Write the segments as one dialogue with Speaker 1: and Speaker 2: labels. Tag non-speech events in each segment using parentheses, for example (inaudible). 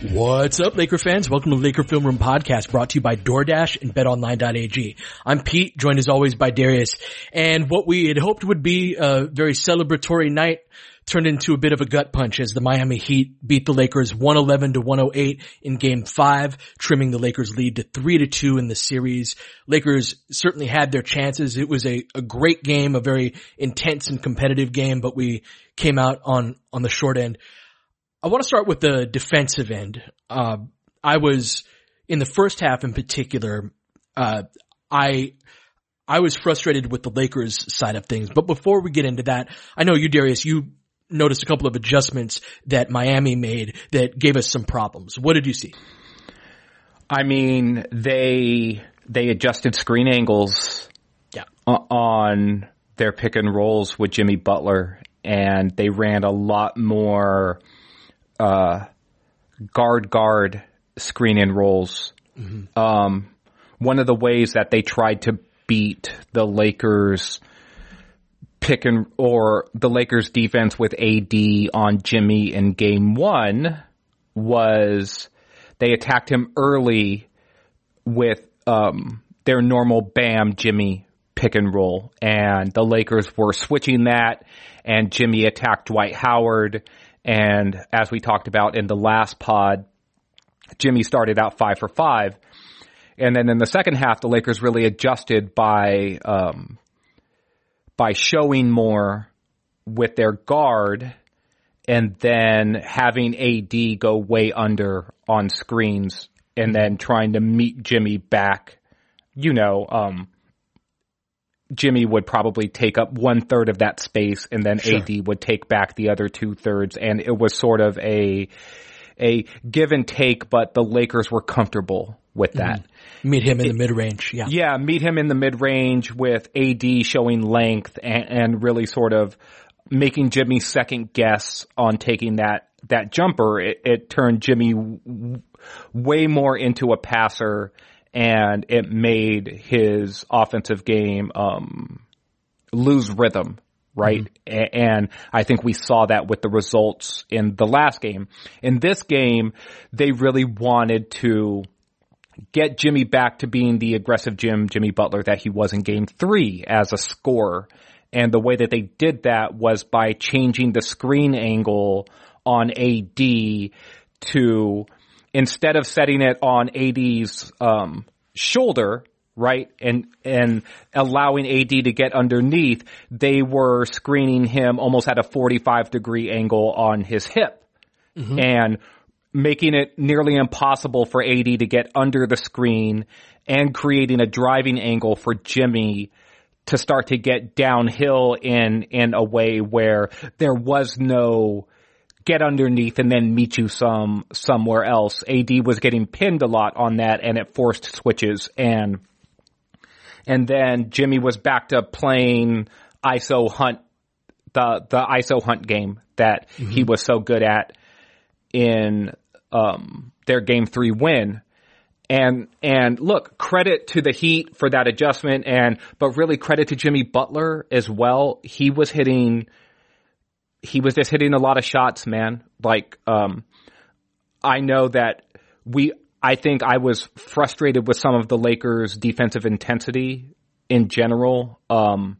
Speaker 1: What's up, Laker fans? Welcome to the Laker Film Room Podcast, brought to you by DoorDash and BetOnline.ag. I'm Pete, joined as always by Darius, and what we had hoped would be a very celebratory night turned into a bit of a gut punch as the Miami Heat beat the Lakers 111 to 108 in game five, trimming the Lakers lead to three to two in the series. Lakers certainly had their chances. It was a, a great game, a very intense and competitive game, but we came out on, on the short end. I want to start with the defensive end. Uh, I was in the first half in particular. Uh, I I was frustrated with the Lakers side of things. But before we get into that, I know you, Darius, you noticed a couple of adjustments that Miami made that gave us some problems. What did you see?
Speaker 2: I mean, they they adjusted screen angles
Speaker 1: yeah.
Speaker 2: on their pick and rolls with Jimmy Butler, and they ran a lot more uh, guard guard screen and rolls. Mm-hmm. Um, one of the ways that they tried to beat the Lakers pick and or the Lakers defense with AD on Jimmy in game one was they attacked him early with um, their normal Bam Jimmy pick and roll, and the Lakers were switching that, and Jimmy attacked Dwight Howard and as we talked about in the last pod, Jimmy started out five for five. And then in the second half, the Lakers really adjusted by, um, by showing more with their guard and then having AD go way under on screens and then trying to meet Jimmy back, you know, um, Jimmy would probably take up one third of that space and then sure. AD would take back the other two thirds. And it was sort of a, a give and take, but the Lakers were comfortable with that.
Speaker 1: Mm-hmm. Meet him in it, the mid range. Yeah.
Speaker 2: Yeah. Meet him in the mid range with AD showing length and, and really sort of making Jimmy second guess on taking that, that jumper. It, it turned Jimmy w- way more into a passer and it made his offensive game um, lose rhythm, right? A- And I think we saw that with the results in the last game. In this game, they really wanted to get Jimmy back to being the aggressive Jim, Jimmy Butler that he was in game three as a scorer. And the way that they did that was by changing the screen angle on AD to, instead of setting it on AD's, um, shoulder, right? And, and allowing AD to get underneath, they were screening him almost at a 45 degree angle on his hip. And making it nearly impossible for AD to get under the screen and creating a driving angle for Jimmy to start to get downhill in, in a way where there was no get underneath and then meet you some, somewhere else. AD was getting pinned a lot on that and it forced switches and, and then Jimmy was back to playing ISO hunt, the, the ISO hunt game that he was so good at in um, their game three win. And and look, credit to the Heat for that adjustment, and but really credit to Jimmy Butler as well. He was hitting, he was just hitting a lot of shots, man. Like, um, I know that we, I think I was frustrated with some of the Lakers' defensive intensity in general. Um,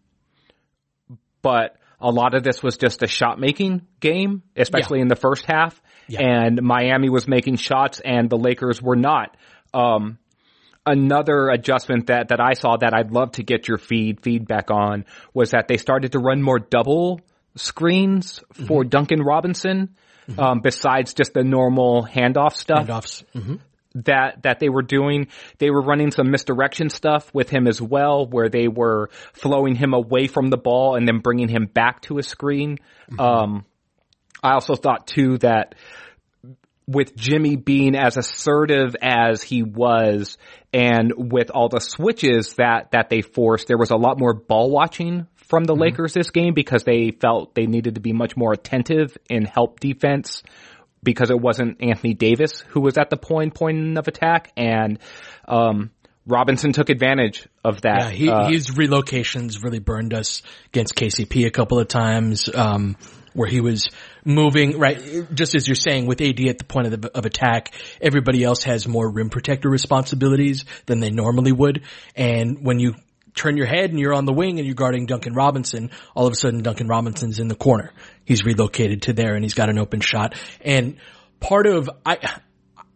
Speaker 2: but a lot of this was just a shot making game, especially in the first half. And Miami was making shots and the Lakers were not. Um, another adjustment that, that I saw that I'd love to get your feed feedback on was that they started to run more double screens for Duncan Robinson, um, besides just the normal handoff stuff
Speaker 1: Handoffs. hmm
Speaker 2: that that they were doing. They were running some misdirection stuff with him as well, where they were flowing him away from the ball and then bringing him back to a screen. Um, I also thought too that with Jimmy being as assertive as he was, and with all the switches that that they forced, there was a lot more ball watching from the Lakers this game because they felt they needed to be much more attentive in help defense because it wasn't Anthony Davis who was at the point point of attack, and um, Robinson took advantage of that.
Speaker 1: Yeah, he,
Speaker 2: Uh,
Speaker 1: his relocations really burned us against KCP a couple of times, um, where he was moving, right, just as you're saying, with AD at the point of, the, of attack, everybody else has more rim protector responsibilities than they normally would. And when you turn your head and you're on the wing and you're guarding Duncan Robinson, all of a sudden Duncan Robinson's in the corner. He's relocated to there and he's got an open shot. And part of, I,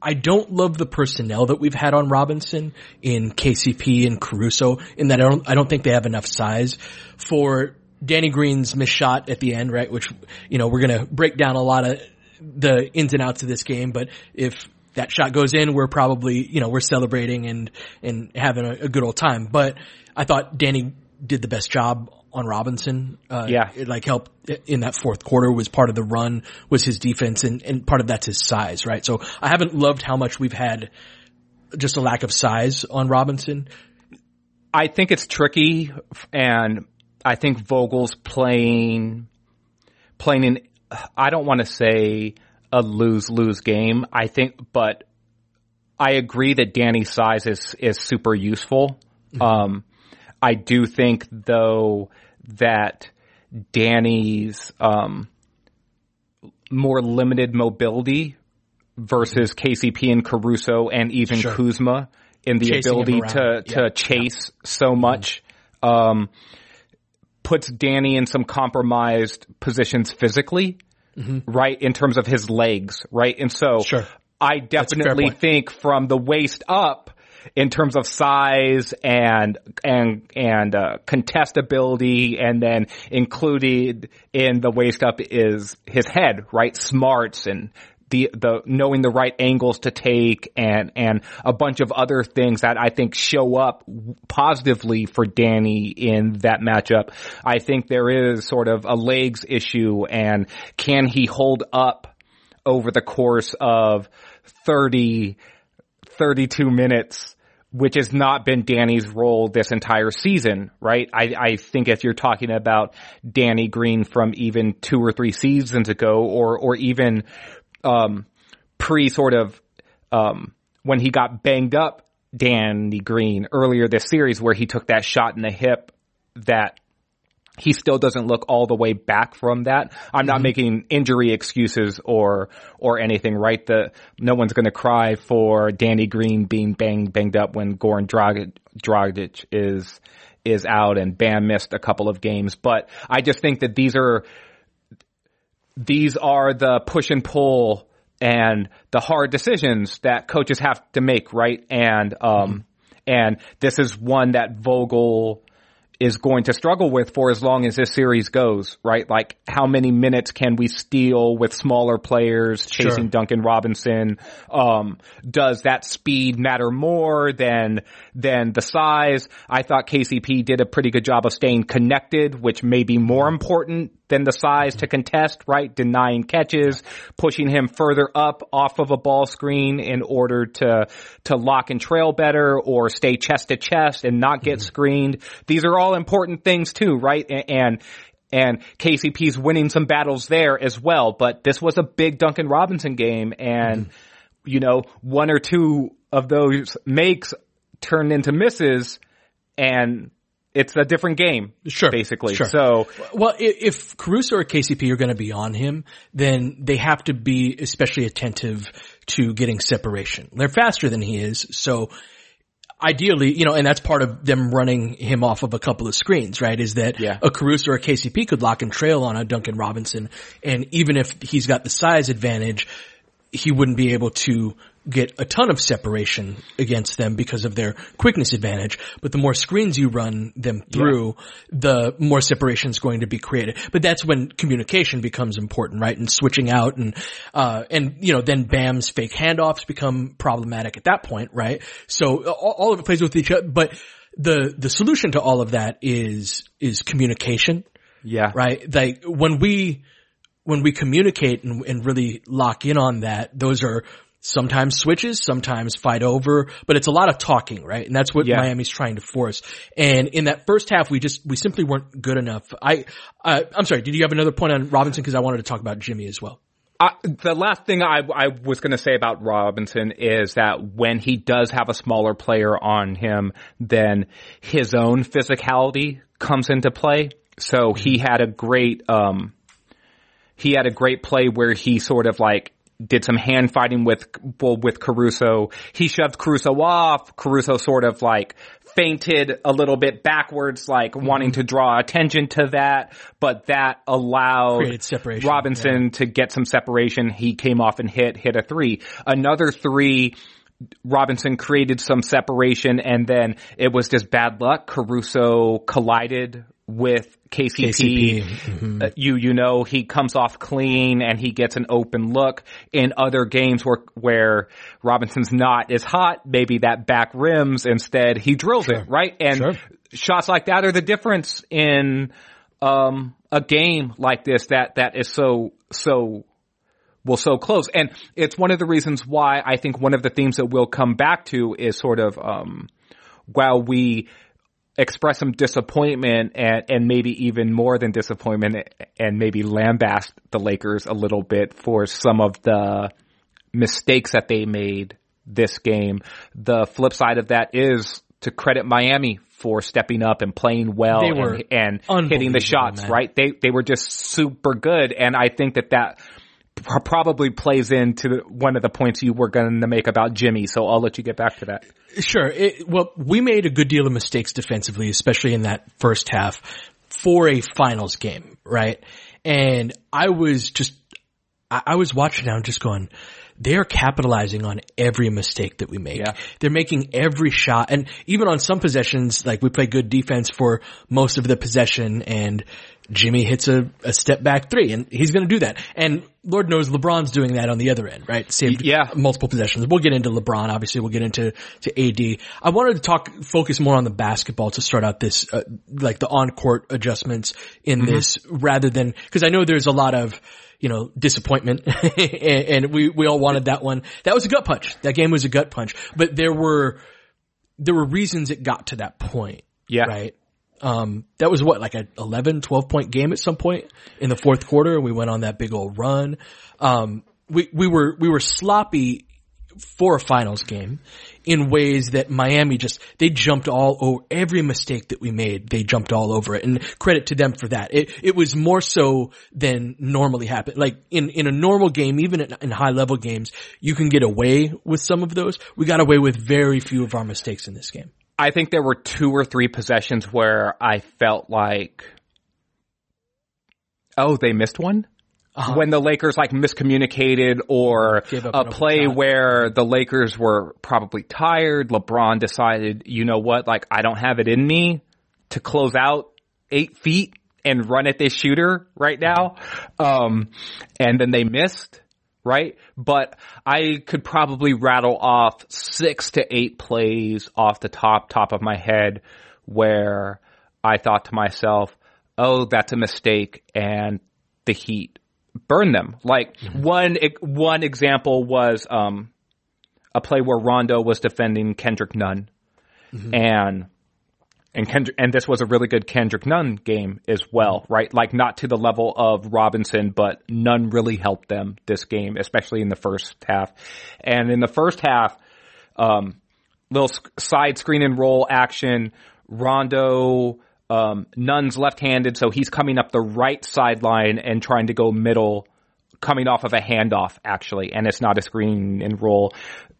Speaker 1: I don't love the personnel that we've had on Robinson in KCP and Caruso in that I don't, I don't think they have enough size for Danny Green's missed shot at the end, right? Which, you know, we're going to break down a lot of the ins and outs of this game, but if that shot goes in, we're probably, you know, we're celebrating and, and having a, a good old time. But I thought Danny did the best job on Robinson. Uh,
Speaker 2: Yeah.
Speaker 1: It like helped in that fourth quarter was part of the run was his defense and, and part of that's his size, right? So I haven't loved how much we've had just a lack of size on Robinson.
Speaker 2: I think it's tricky, and I think Vogel's playing playing in. I don't want to say a lose lose game. I think, but I agree that Danny's size is is super useful. Um, I do think though that Danny's um, more limited mobility versus KCP and Caruso and even
Speaker 1: Sure.
Speaker 2: Kuzma in the
Speaker 1: Chasing
Speaker 2: ability to to
Speaker 1: Yeah.
Speaker 2: chase so much um, puts Danny in some compromised positions physically, right? In terms of his legs, right? And so
Speaker 1: Sure.
Speaker 2: I definitely think from the waist up in terms of size and and and uh, contestability, and then included in the waist up is his head, right? Smarts and the the knowing the right angles to take, and and a bunch of other things that I think show up positively for Danny in that matchup. I think there is sort of a legs issue, and can he hold up over the course of 30, 32 minutes, which has not been Danny's role this entire season, right? I, I think if you're talking about Danny Green from even two or three seasons ago or, or even, um, pre sort of, um, when he got banged up, Danny Green earlier this series where he took that shot in the hip that he still doesn't look all the way back from that. I'm not
Speaker 1: Mhm.
Speaker 2: making injury excuses or or anything, right? The no one's going to cry for Danny Green being bang banged up when Goran Dragic, Dragic is is out and Bam missed a couple of games, but I just think that these are these are the push and pull and the hard decisions that coaches have to make, right? And um and this is one that Vogel is going to struggle with for as long as this series goes, right? Like how many minutes can we steal with smaller players chasing
Speaker 1: Sure.
Speaker 2: Duncan Robinson? Um, does that speed matter more than, than the size? I thought KCP did a pretty good job of staying connected, which may be more important than the size to contest, right? Denying catches, pushing him further up off of a ball screen in order to, to lock and trail better or stay chest to chest and not get mm-hmm. screened. These are all important things too, right? A- And, and KCP's winning some battles there as well, but this was a big Duncan Robinson game and, mm-hmm. you know, one or two of those makes turned into misses and it's a different game.
Speaker 1: Sure.
Speaker 2: Basically.
Speaker 1: Sure.
Speaker 2: So,
Speaker 1: Well, if Caruso or KCP are going to be on him, then they have to be especially attentive to getting separation. They're faster than he is, so ideally, you know, and that's part of them running him off of a couple of screens, right? Is that
Speaker 2: Yeah.
Speaker 1: a Caruso or a KCP could lock and trail on a Duncan Robinson, and even if he's got the size advantage, he wouldn't be able to get a ton of separation against them because of their quickness advantage. But the more screens you run them through, the more separation is going to be created. But that's when communication becomes important, right? And switching out and, uh, and, you know, then Bam's fake handoffs become problematic at that point, right? So all, all of it plays with each other, but the, the solution to all of that is, is communication
Speaker 2: yeah.
Speaker 1: right? Like when we when we communicate and, and really lock in on that, those are sometimes switches, sometimes fight over, but it's a lot of talking, right? And that's what
Speaker 2: Yeah.
Speaker 1: Miami's trying to force. And in that first half, we just we simply weren't good enough. I uh, I'm sorry. Did you have another point on Robinson? Because I wanted to talk about Jimmy as well.
Speaker 2: I, the last thing I, I was going to say about Robinson is that when he does have a smaller player on him, then his own physicality comes into play. So he had a great, um, he had a great play where he sort of like did some hand fighting with, well, with Caruso. He shoved Caruso off. Caruso sort of like fainted a little bit backwards, like mm-hmm. wanting to draw attention to that, but that allowed Robinson to get some separation. He came off and hit, hit a three. Another three, Robinson created some separation and then it was just bad luck. Caruso collided with KCP.
Speaker 1: KCP,
Speaker 2: Uh, you, you know, he comes off clean and he gets an open look in other games where, where Robinson's not as hot. Maybe that back rims instead he drills it, right? And
Speaker 1: Sure.
Speaker 2: shots like that are the difference in, um, a game like this that, that is so, so well so close. And it's one of the reasons why I think one of the themes that we'll come back to is sort of um while we express some disappointment and, and maybe even more than disappointment and maybe lambast the Lakers a little bit for some of the mistakes that they made this game. The flip side of that is to credit Miami for stepping up and playing well and, and hitting the shots,
Speaker 1: man.
Speaker 2: right? They, they were just super good. And I think that that probably plays into one of the points you were going to make about Jimmy. So I'll let you get back to that.
Speaker 1: Sure. It, well, we made a good deal of mistakes defensively, especially in that first half for a finals game, right? And I was just, I, I was watching now and just going, they're capitalizing on every mistake that we make.
Speaker 2: Yeah.
Speaker 1: They're making every shot. And even on some possessions, like we play good defense for most of the possession and Jimmy hits a, a step back three and he's going to do that. And Lord knows LeBron's doing that on the other end, right? Saved
Speaker 2: Yeah.
Speaker 1: multiple possessions. We'll get into LeBron. Obviously, we'll get into to AD. I wanted to talk, focus more on the basketball to start out this, uh, like the on court adjustments in this, rather than because I know there's a lot of you know disappointment, (laughs) and, and we we all wanted that one. That was a gut punch. That game was a gut punch, but there were there were reasons it got to that point.
Speaker 2: Yeah.
Speaker 1: Right. Um, that was what, like a 11, 12 point game at some point in the fourth quarter. And we went on that big old run. Um, we, we were, we were sloppy for a finals game in ways that Miami just, they jumped all over every mistake that we made. They jumped all over it and credit to them for that. It, it was more so than normally happen. Like in, in a normal game, even in, in high level games, you can get away with some of those. We got away with very few of our mistakes in this game.
Speaker 2: I think there were two or three possessions where I felt like, oh, they missed one? Uh-huh. When the Lakers like miscommunicated or a play where the Lakers were probably tired, LeBron decided, you know what, like I don't have it in me to close out eight feet and run at this shooter right now. Um, and then they missed, right? But I could probably rattle off six to eight plays off the top, top of my head where I thought to myself, oh, that's a mistake and the Heat burn them. Like mm-hmm. one one example was um, a play where Rondo was defending Kendrick Nunn, mm-hmm. and and Kendrick, and this was a really good Kendrick Nunn game as well, right? Like not to the level of Robinson, but Nunn really helped them this game, especially in the first half. And in the first half, um, little side screen and roll action, Rondo um, Nunn's left-handed, so he's coming up the right sideline and trying to go middle, coming off of a handoff actually, and it's not a screen and roll.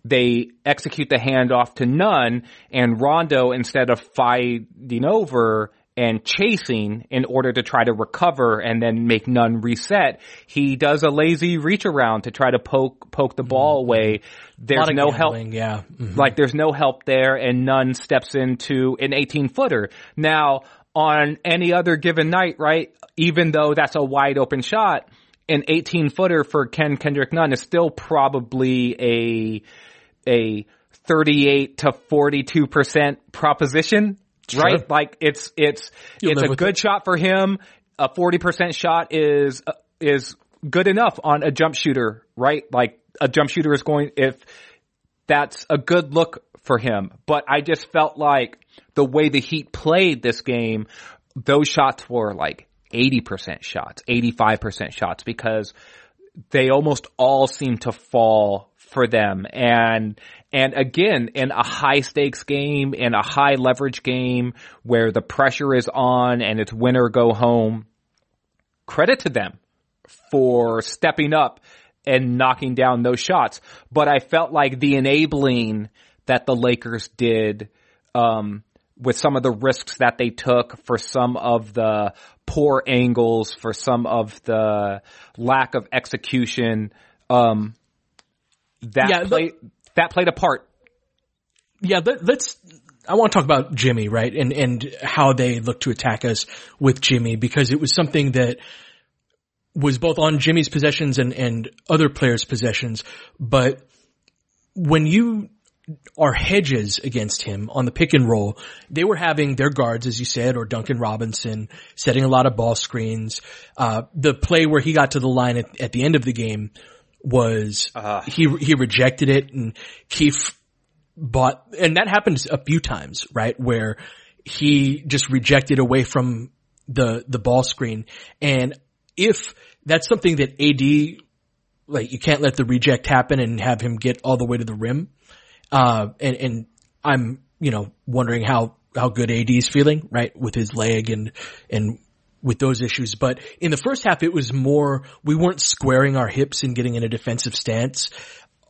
Speaker 2: They execute the handoff to Nunn, and Rondo, instead of fighting over and chasing in order to try to recover and then make Nunn reset, he does a lazy reach around to try to poke poke the ball mm-hmm. away. There's no
Speaker 1: gambling,
Speaker 2: help.
Speaker 1: Yeah. Mm-hmm.
Speaker 2: Like there's no help there and Nunn steps into an 18 footer. Now, on any other given night, right? Even though that's a wide open shot, an 18 footer for Ken Kendrick Nunn is still probably a, a 38 to 42% proposition, sure. right? Like it's, it's, You'll it's a good it. shot for him. A 40% shot is, is good enough on a jump shooter, right? Like a jump shooter is going, if that's a good look for him. But I just felt like the way the Heat played this game, those shots were like 80% shots, 85% shots because they almost all seem to fall for them. And, and again, in a high stakes game, in a high leverage game where the pressure is on and it's win or go home, credit to them for stepping up and knocking down those shots. But I felt like the enabling that the Lakers did, um, with some of the risks that they took for some of the poor angles, for some of the lack of execution, um, that yeah, played, that played a part.
Speaker 1: Yeah, let, let's, I want to talk about Jimmy, right? And, and how they look to attack us with Jimmy because it was something that was both on Jimmy's possessions and, and other players' possessions. But when you are hedges against him on the pick and roll. They were having their guards, as you said, or Duncan Robinson setting a lot of ball screens. Uh, the play where he got to the line at, at the end of the game was, uh, he, he rejected it and Keith bought, and that happened a few times, right? Where he just rejected away from the, the ball screen. And if that's something that AD, like you can't let the reject happen and have him get all the way to the rim uh, and, and I'm, you know, wondering how, how good AD is feeling, right, with his leg and, and with those issues. But in the first half, it was more, we weren't squaring our hips and getting in a defensive stance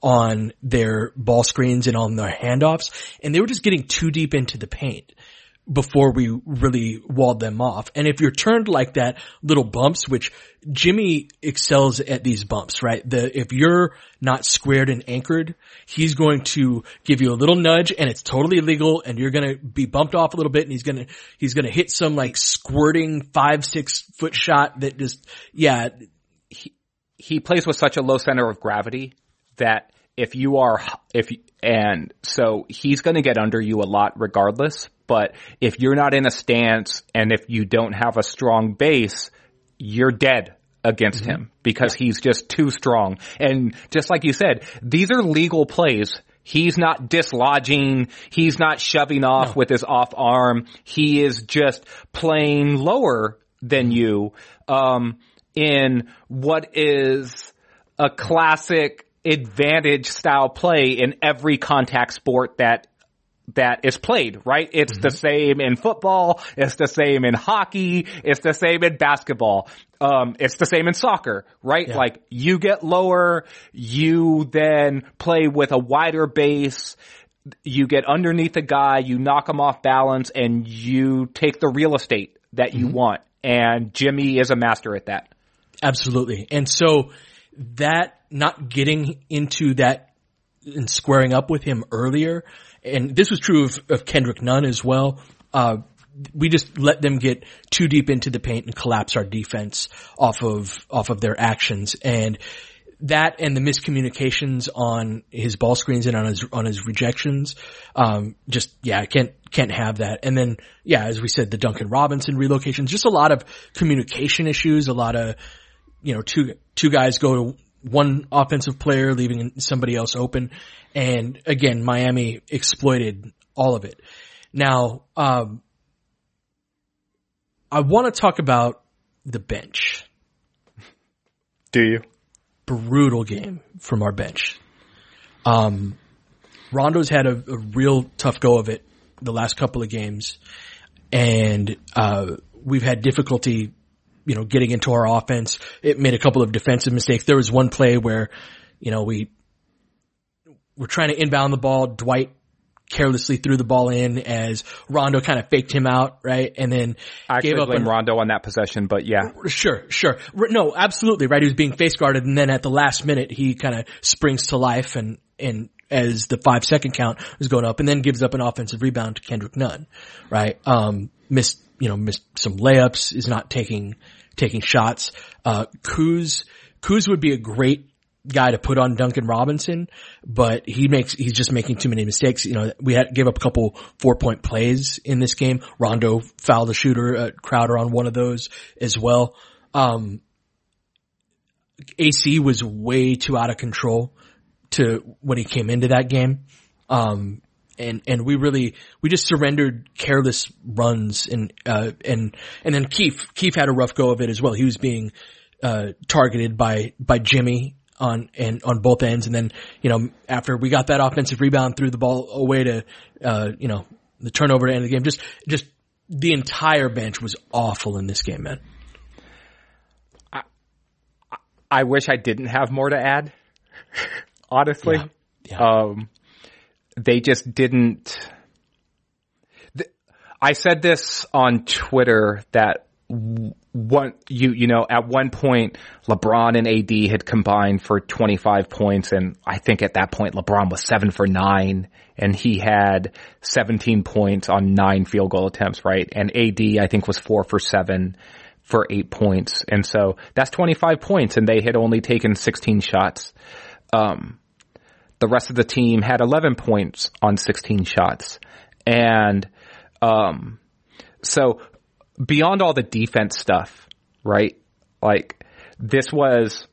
Speaker 1: on their ball screens and on their handoffs. And they were just getting too deep into the paint before we really walled them off. And if you're turned like that, little bumps, which Jimmy excels at these bumps, right? The, if you're not squared and anchored, he's going to give you a little nudge and it's totally illegal and you're going to be bumped off a little bit and he's going to, he's going to hit some like squirting five, six foot shot that just, yeah.
Speaker 2: He, he plays with such a low center of gravity that if you are, if, and so he's going to get under you a lot regardless, but if you're not in a stance and if you don't have a strong base, you're dead against mm-hmm. him because he's just too strong. And just like you said, these are legal plays. He's not dislodging. He's not shoving off no. with his off arm. He is just playing lower than you, um, in what is a classic advantage style play in every contact sport that that is played, right? It's mm-hmm. the same in football. It's the same in hockey. It's the same in basketball. Um, it's the same in soccer, right? Yeah. Like you get lower, you then play with a wider base. You get underneath a guy, you knock him off balance and you take the real estate that you mm-hmm. want. And Jimmy is a master at that.
Speaker 1: Absolutely. And so that not getting into that and squaring up with him earlier, and this was true of, of Kendrick Nunn as well. Uh, we just let them get too deep into the paint and collapse our defense off of off of their actions. And that and the miscommunications on his ball screens and on his on his rejections um, just yeah can't can't have that. And then yeah as we said the Duncan Robinson relocations just a lot of communication issues a lot of you know two two guys go to one offensive player leaving somebody else open and again, Miami exploited all of it. Now, um, I want to talk about the bench.
Speaker 2: Do you?
Speaker 1: Brutal game from our bench. Um, Rondo's had a, a, real tough go of it the last couple of games, and uh, we've had difficulty, you know, getting into our offense. It made a couple of defensive mistakes. There was one play where, you know, we we're trying to inbound the ball. Dwight carelessly threw the ball in as Rondo kind of faked him out, right? And then
Speaker 2: I gave up blame Rondo on that possession, but yeah.
Speaker 1: Sure, sure. No, absolutely, right? He was being face guarded and then at the last minute he kind of springs to life and, and as the five second count was going up and then gives up an offensive rebound to Kendrick Nunn, right? Um, missed, you know, missed some layups, is not taking, taking shots. Uh, Kuz, Kuz would be a great guy to put on Duncan Robinson, but he makes, he's just making too many mistakes. You know, we had, gave up a couple four point plays in this game. Rondo fouled the shooter, uh, Crowder on one of those as well. Um, AC was way too out of control to when he came into that game. Um, and, and we really, we just surrendered careless runs and, uh, and, and then Keith, Keith had a rough go of it as well. He was being, uh, targeted by, by Jimmy on and on both ends. And then, you know, after we got that offensive rebound, threw the ball away to, uh, you know, the turnover to end the game. Just, just the entire bench was awful in this game, man.
Speaker 2: I, I wish I didn't have more to add. (laughs) Honestly, yeah. Yeah. Um, they just didn't. I said this on Twitter that one you you know at one point LeBron and AD had combined for 25 points and I think at that point LeBron was 7 for 9 and he had 17 points on 9 field goal attempts right and AD I think was 4 for 7 for 8 points and so that's 25 points and they had only taken 16 shots um the rest of the team had 11 points on 16 shots and um so beyond all the defense stuff, right? Like this was,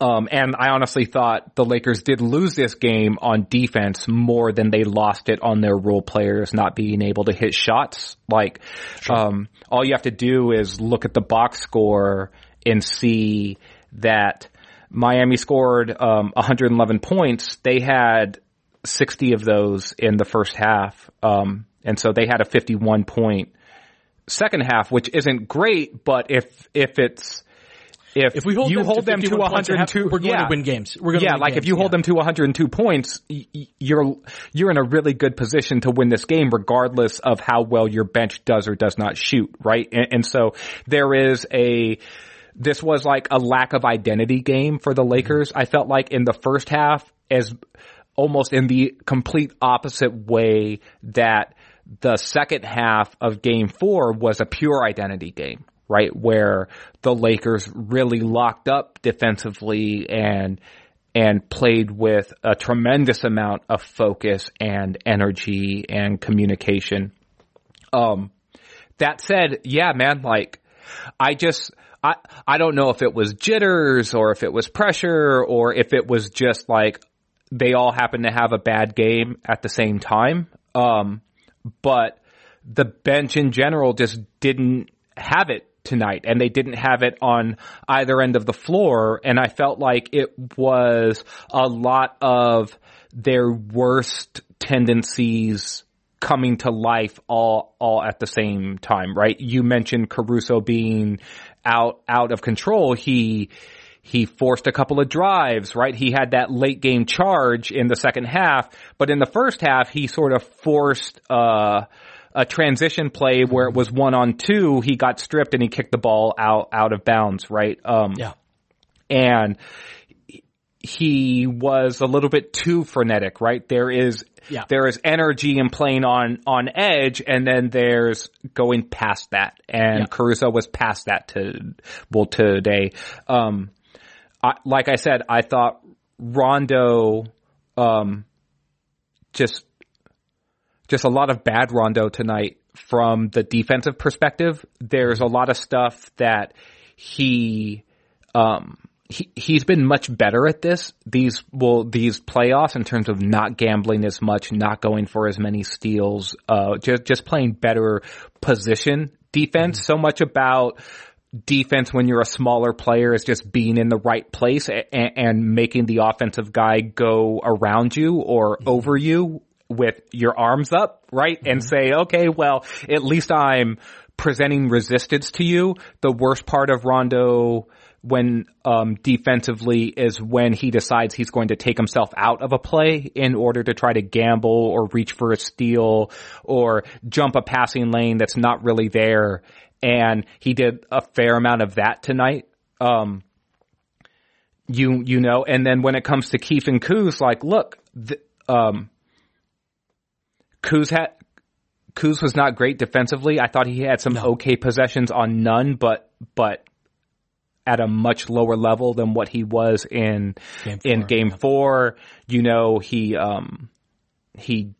Speaker 2: um, and I honestly thought the Lakers did lose this game on defense more than they lost it on their role players not being able to hit shots. Like, sure. um, all you have to do is look at the box score and see that Miami scored, um, 111 points. They had 60 of those in the first half. Um, and so they had a 51 point second half, which isn't great, but if if it's if,
Speaker 1: if we hold
Speaker 2: you
Speaker 1: them
Speaker 2: hold
Speaker 1: to
Speaker 2: them to 102,
Speaker 1: we're going
Speaker 2: yeah.
Speaker 1: to win games. We're going
Speaker 2: yeah,
Speaker 1: to
Speaker 2: like
Speaker 1: games,
Speaker 2: if you hold them to 102 points, you're you're in a really good position to win this game, regardless of how well your bench does or does not shoot, right? And, and so there is a this was like a lack of identity game for the Lakers. I felt like in the first half, as almost in the complete opposite way that the second half of game four was a pure identity game, right? Where the Lakers really locked up defensively and, and played with a tremendous amount of focus and energy and communication. Um, that said, yeah, man, like, I just, I, I don't know if it was jitters or if it was pressure or if it was just like they all happened to have a bad game at the same time. Um, but the bench in general just didn't have it tonight and they didn't have it on either end of the floor. And I felt like it was a lot of their worst tendencies coming to life all all at the same time, right? You mentioned Caruso being out out of control. He he forced a couple of drives, right? He had that late game charge in the second half, but in the first half he sort of forced uh a transition play where it was one on two, he got stripped and he kicked the ball out out of bounds, right? Um
Speaker 1: Yeah.
Speaker 2: and he was a little bit too frenetic, right? There is
Speaker 1: Yeah.
Speaker 2: there is energy and playing on on edge, and then there's going past that. And
Speaker 1: Yeah.
Speaker 2: Caruso was past that to well today. Um, I, like I said, I thought Rondo, um, just just a lot of bad Rondo tonight from the defensive perspective. There's a lot of stuff that he, um, he, he's been much better at this. These, well, these playoffs in terms of not gambling as much, not going for as many steals, uh, just, just playing better position defense. Mm-hmm. So much about, defense when you're a smaller player is just being in the right place and, and making the offensive guy go around you or mm-hmm. over you with your arms up, right? And mm-hmm. say, okay, well, at least I'm presenting resistance to you. The worst part of Rondo when um, defensively is when he decides he's going to take himself out of a play in order to try to gamble or reach for a steal or jump a passing lane that's not really there. And he did a fair amount of that tonight. Um, you you know, and then when it comes to Keith and Kuz, like, look, th- um, Kuz had Kuz was not great defensively. I thought he had some okay possessions on Nunn, but but at a much lower level than what he was in
Speaker 1: Game
Speaker 2: in
Speaker 1: four,
Speaker 2: game four. You know, he um he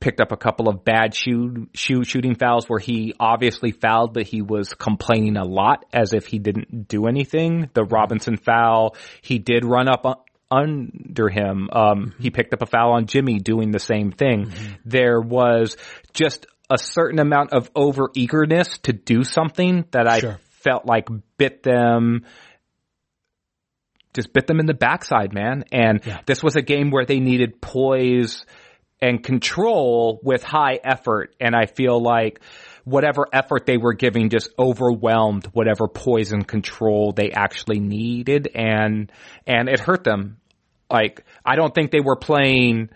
Speaker 2: picked up a couple of bad shoot, shoot shooting fouls where he obviously fouled, but he was complaining a lot as if he didn't do anything. The Robinson foul, he did run up un- under him. Um, he picked up a foul on Jimmy doing the same thing. There was just a certain amount of over eagerness to do something that I
Speaker 1: Sure.
Speaker 2: felt like bit them just bit them in the backside, man. And
Speaker 1: Yeah.
Speaker 2: this was a game where they needed poise and control with high effort. And I feel like whatever effort they were giving just overwhelmed whatever poise and control they actually needed. And, and it hurt them. Like, I don't think they were playing,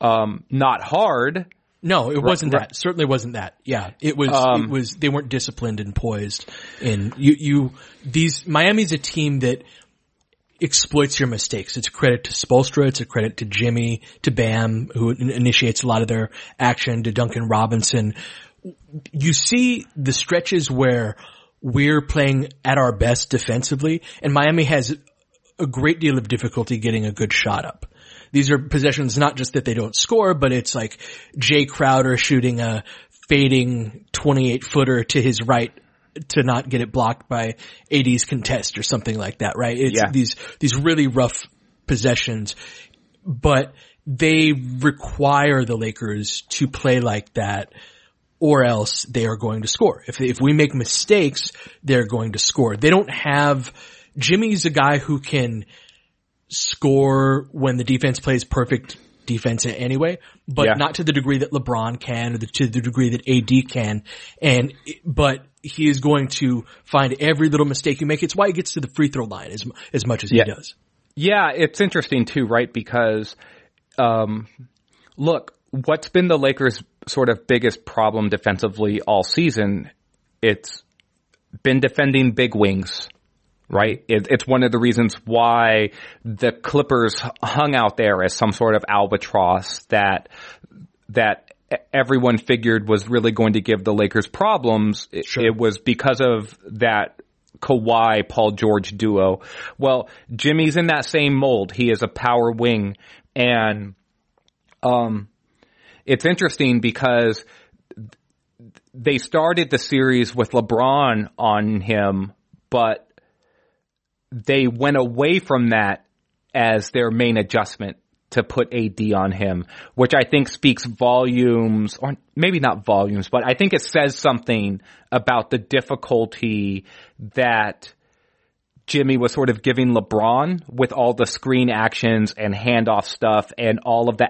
Speaker 2: um, not hard.
Speaker 1: No, it wasn't
Speaker 2: right.
Speaker 1: that. Certainly wasn't that. Yeah, it was.
Speaker 2: Um,
Speaker 1: it was. They weren't disciplined and poised. And you, you, these Miami's a team that exploits your mistakes. It's a credit to Spoelstra. It's a credit to Jimmy, to Bam, who initiates a lot of their action, to Duncan Robinson. You see the stretches where we're playing at our best defensively, and Miami has a great deal of difficulty getting a good shot up. These are possessions not just that they don't score, but it's like Jae Crowder shooting a fading 28 footer to his right to not get it blocked by AD's contest or something like that, right? It's
Speaker 2: Yeah.
Speaker 1: these, these really rough possessions, but they require the Lakers to play like that or else they are going to score. If, if we make mistakes, they're going to score. They don't have, Jimmy's a guy who can score when the defense plays perfect defense anyway, but
Speaker 2: Yeah.
Speaker 1: not to the degree that LeBron can or the, to the degree that AD can. And, but he is going to find every little mistake you make. It's why he gets to the free throw line as, as much as
Speaker 2: Yeah.
Speaker 1: he does.
Speaker 2: Yeah, it's interesting too, right? Because, um, look, what's been the Lakers' sort of biggest problem defensively all season? It's been defending big wings, right? It, it's one of the reasons why the Clippers hung out there as some sort of albatross that that everyone figured was really going to give the Lakers problems. It, it was because of that Kawhi Paul George duo. Well, Jimmy's in that same mold. He is a power wing and um it's interesting because they started the series with LeBron on him, but they went away from that as their main adjustment to put AD on him, which I think speaks volumes, or maybe not volumes, but I think it says something about the difficulty that Jimmy was sort of giving LeBron with all the screen actions and handoff stuff and all of the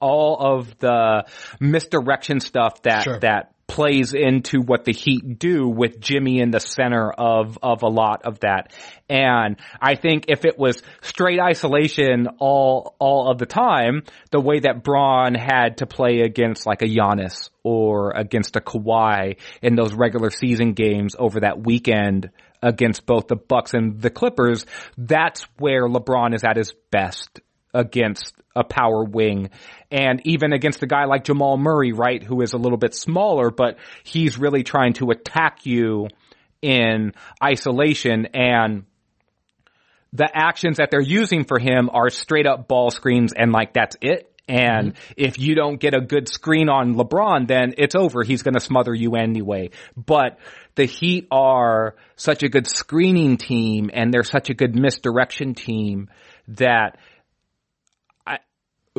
Speaker 2: all of the misdirection stuff that sure. that plays into what the Heat do with Jimmy in the center of, of a lot of that. And I think if it was straight isolation all, all of the time, the way that Bron had to play against like a Giannis or against a Kawhi in those regular season games over that weekend against both the Bucks and the Clippers, that's where LeBron is at his best against a power wing and even against a guy like Jamal Murray, right, who is a little bit smaller, but he's really trying to attack you in isolation and the actions that they're using for him are straight up ball screens and like that's it. And mm-hmm. if you don't get a good screen on LeBron, then it's over. He's going to smother you anyway. But the Heat are such a good screening team and they're such a good misdirection team that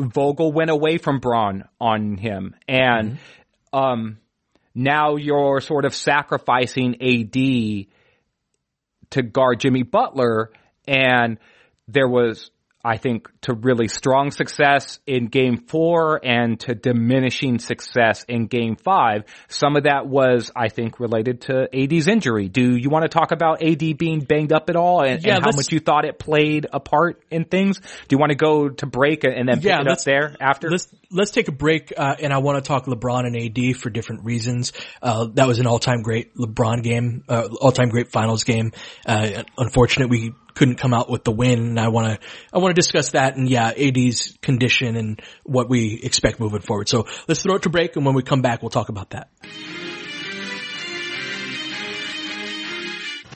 Speaker 2: Vogel went away from Bron on him, and mm-hmm. um, now you're sort of sacrificing AD to guard Jimmy Butler, and there was I think to really strong success in game four and to diminishing success in game five. Some of that was, I think, related to AD's injury. Do you want to talk about AD being banged up at all and, yeah, and how much you thought it played a part in things? Do you want to go to break and then pick yeah, it up there after?
Speaker 1: Let's, let's take a break. Uh, and I want to talk LeBron and AD for different reasons. Uh, that was an all-time great LeBron game, uh, all-time great finals game. Uh, unfortunate we couldn't come out with the win. And I want to, I want to discuss that and yeah, AD's condition and what we expect moving forward. So let's throw it to break. And when we come back, we'll talk about that.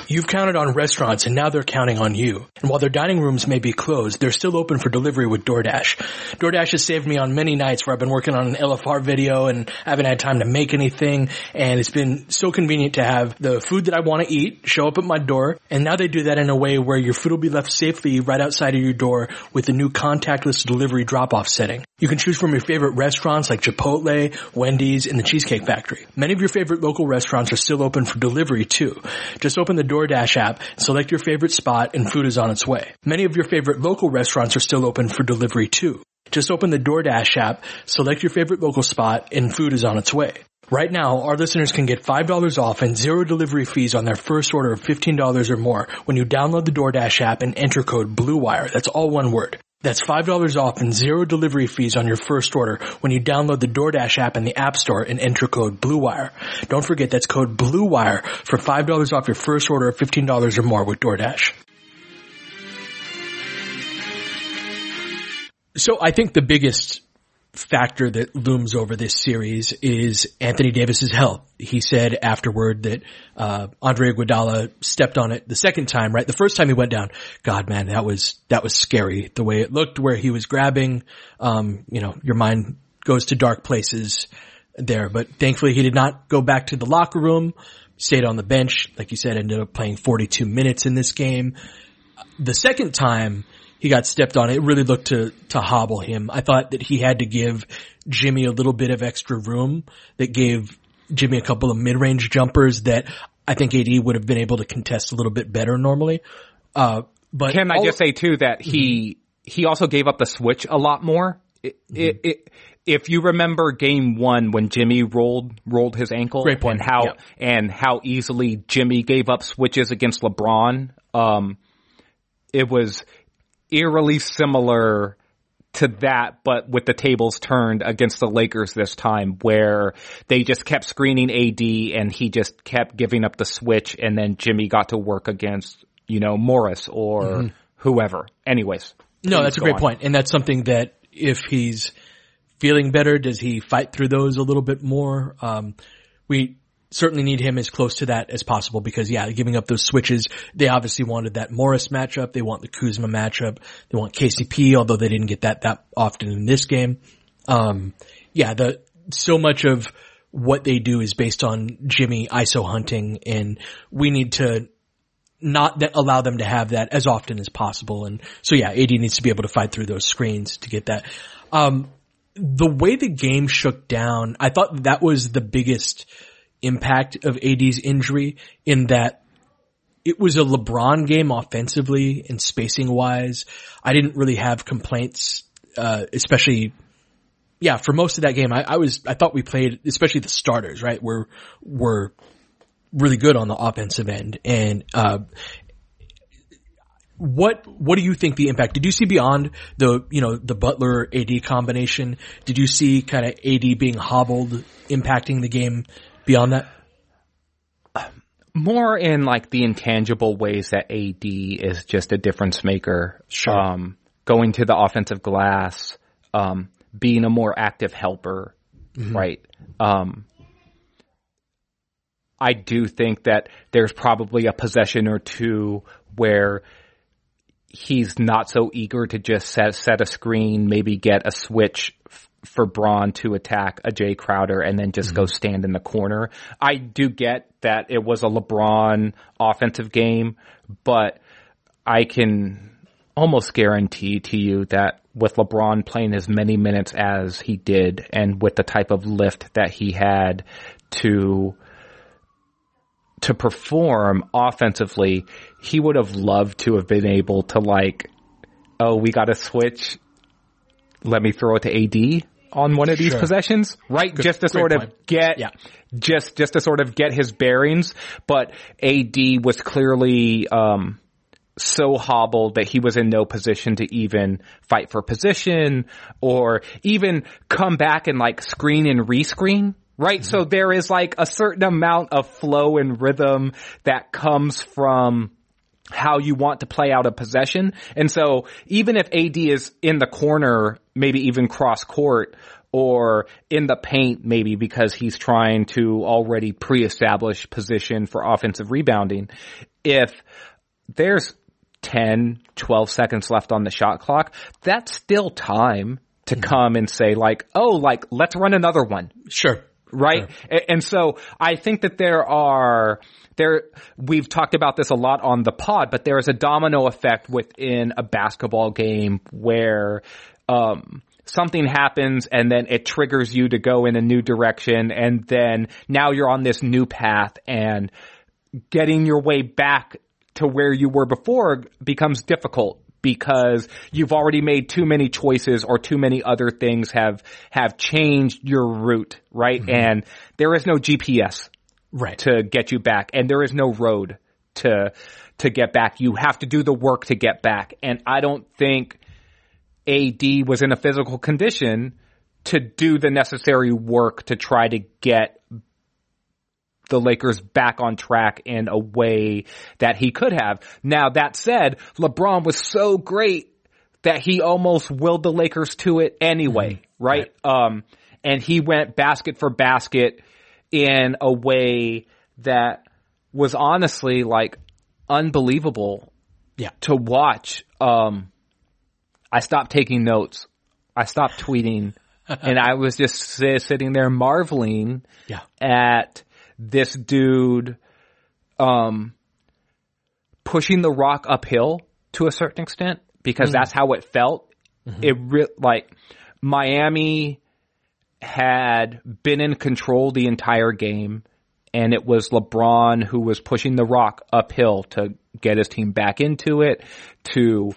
Speaker 1: You've counted on restaurants and now they're counting on you. And while their dining rooms may be closed, they're still open for delivery with DoorDash. DoorDash has saved me on many nights where I've been working on an LFR video and I haven't had time to make anything. And it's been so convenient to have the food that I want to eat show up at my door. And now they do that in a way where your food will be left safely right outside of your door with the new contactless delivery drop-off setting. You can choose from your favorite restaurants like Chipotle, Wendy's, and the Cheesecake Factory. Many of your favorite local restaurants are still open for delivery too. Just open the DoorDash app, select your favorite spot, and food is on its way. Many of your favorite local restaurants are still open for delivery too. Just open the DoorDash app, select your favorite local spot, and food is on its way. Right now, our listeners can get $5 off and zero delivery fees on their first order of $15 or more when you download the DoorDash app and enter code BLUEWIRE. That's all one word. That's $5 off and zero delivery fees on your first order when you download the DoorDash app in the App Store and enter code BLUEWIRE. Don't forget that's code BLUEWIRE for $5 off your first order of $15 or more with DoorDash. So I think the biggest factor that looms over this series is Anthony Davis's health. He said afterward that uh, Andre Iguodala stepped on it the second time. Right, the first time he went down, God, man, that was that was scary. The way it looked, where he was grabbing, um, you know, your mind goes to dark places there. But thankfully, he did not go back to the locker room. Stayed on the bench, like you said, ended up playing 42 minutes in this game. The second time, he got stepped on. It really looked to, to hobble him. I thought that he had to give Jimmy a little bit of extra room that gave Jimmy a couple of mid-range jumpers that I think AD would have been able to contest a little bit better normally. Uh, but
Speaker 2: can I just say too that he, mm-hmm. he also gave up the switch a lot more. It, mm-hmm. it, it, if you remember game one when Jimmy rolled rolled his ankle
Speaker 1: Great point.
Speaker 2: and how
Speaker 1: yep.
Speaker 2: and how easily Jimmy gave up switches against LeBron, um, it was eerily similar to that, but with the tables turned against the Lakers this time where they just kept screening AD and he just kept giving up the switch and then Jimmy got to work against, you know, Morris or mm-hmm. whoever. Anyways.
Speaker 1: No, that's a great point. And that's something that if he's feeling better, does he fight through those a little bit more? Um, we, certainly need him as close to that as possible because yeah, giving up those switches, they obviously wanted that Morris matchup. They want the Kuzma matchup. They want KCP, although they didn't get that that often in this game. Um, yeah, the, so much of what they do is based on Jimmy ISO hunting and we need to not allow them to have that as often as possible. And so yeah, AD needs to be able to fight through those screens to get that. Um, the way the game shook down, I thought that was the biggest impact of AD's injury in that it was a LeBron game offensively and spacing wise. I didn't really have complaints, uh, especially, yeah, for most of that game. I, I, was, I thought we played, especially the starters, right, were, were really good on the offensive end. And, uh, what what do you think the impact? Did you see beyond the you know the Butler AD combination? Did you see kind of AD being hobbled impacting the game beyond that?
Speaker 2: More in like the intangible ways that AD is just a difference maker.
Speaker 1: Sure.
Speaker 2: Um, going to the offensive glass, um, being a more active helper, mm-hmm. right? Um, I do think that there's probably a possession or two where he's not so eager to just set, set a screen, maybe get a switch for Bron to attack a Jae Crowder and then just mm-hmm. go stand in the corner. I do get that it was a LeBron offensive game, but I can almost guarantee to you that with LeBron playing as many minutes as he did and with the type of lift that he had to to perform offensively, he would have loved to have been able to like, oh, we got to switch. Let me throw it to AD on one of these sure. possessions, right? Good, just to sort of point. get, yeah. just, just to sort of get his bearings. But AD was clearly, um, so hobbled that he was in no position to even fight for position or even come back and like screen and rescreen right? Mm-hmm. So there is like a certain amount of flow and rhythm that comes from how you want to play out a possession. And so even if AD is in the corner, maybe even cross court or in the paint, maybe because he's trying to already pre-establish position for offensive rebounding, if there's 10, 12 seconds left on the shot clock, that's still time to mm-hmm. come and say like, oh, like, let's run another one.
Speaker 1: Sure
Speaker 2: right? Sure. And so I think that there are there we've talked about this a lot on the pod, but there is a domino effect within a basketball game where um, something happens and then it triggers you to go in a new direction and then now you're on this new path and getting your way back to where you were before becomes difficult because you've already made too many choices or too many other things have have changed your route, right? Mm-hmm. And there is no GPS
Speaker 1: right
Speaker 2: to get you back and there is no road to to get back. You have to do the work to get back. And I don't think AD was in a physical condition to do the necessary work to try to get the Lakers back on track in a way that he could have. Now that said, LeBron was so great that he almost willed the Lakers to it anyway, mm-hmm. right? right? Um, and he went basket for basket in a way that was honestly like unbelievable
Speaker 1: yeah.
Speaker 2: to watch. Um, I stopped taking notes. I stopped tweeting (laughs) and I was just sitting there marveling
Speaker 1: yeah.
Speaker 2: at this dude, um, pushing the rock uphill to a certain extent because mm that's how it felt. Mm-hmm. It re- like Miami had been in control the entire game and it was LeBron who was pushing the rock uphill to get his team back into it to,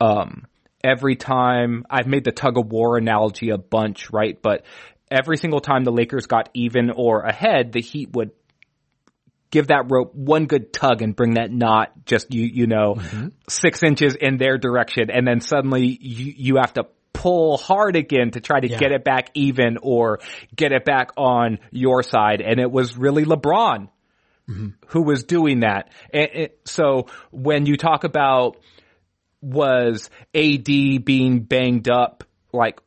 Speaker 2: um, every time I've made the tug of war analogy a bunch, right? But every single time the Lakers got even or ahead, the Heat would give that rope one good tug and bring that knot just you you know mm-hmm. six inches in their direction, and then suddenly you you have to pull hard again to try to yeah. get it back even or get it back on your side. And it was really LeBron mm-hmm. who was doing that. And it, so when you talk about was AD being banged up, like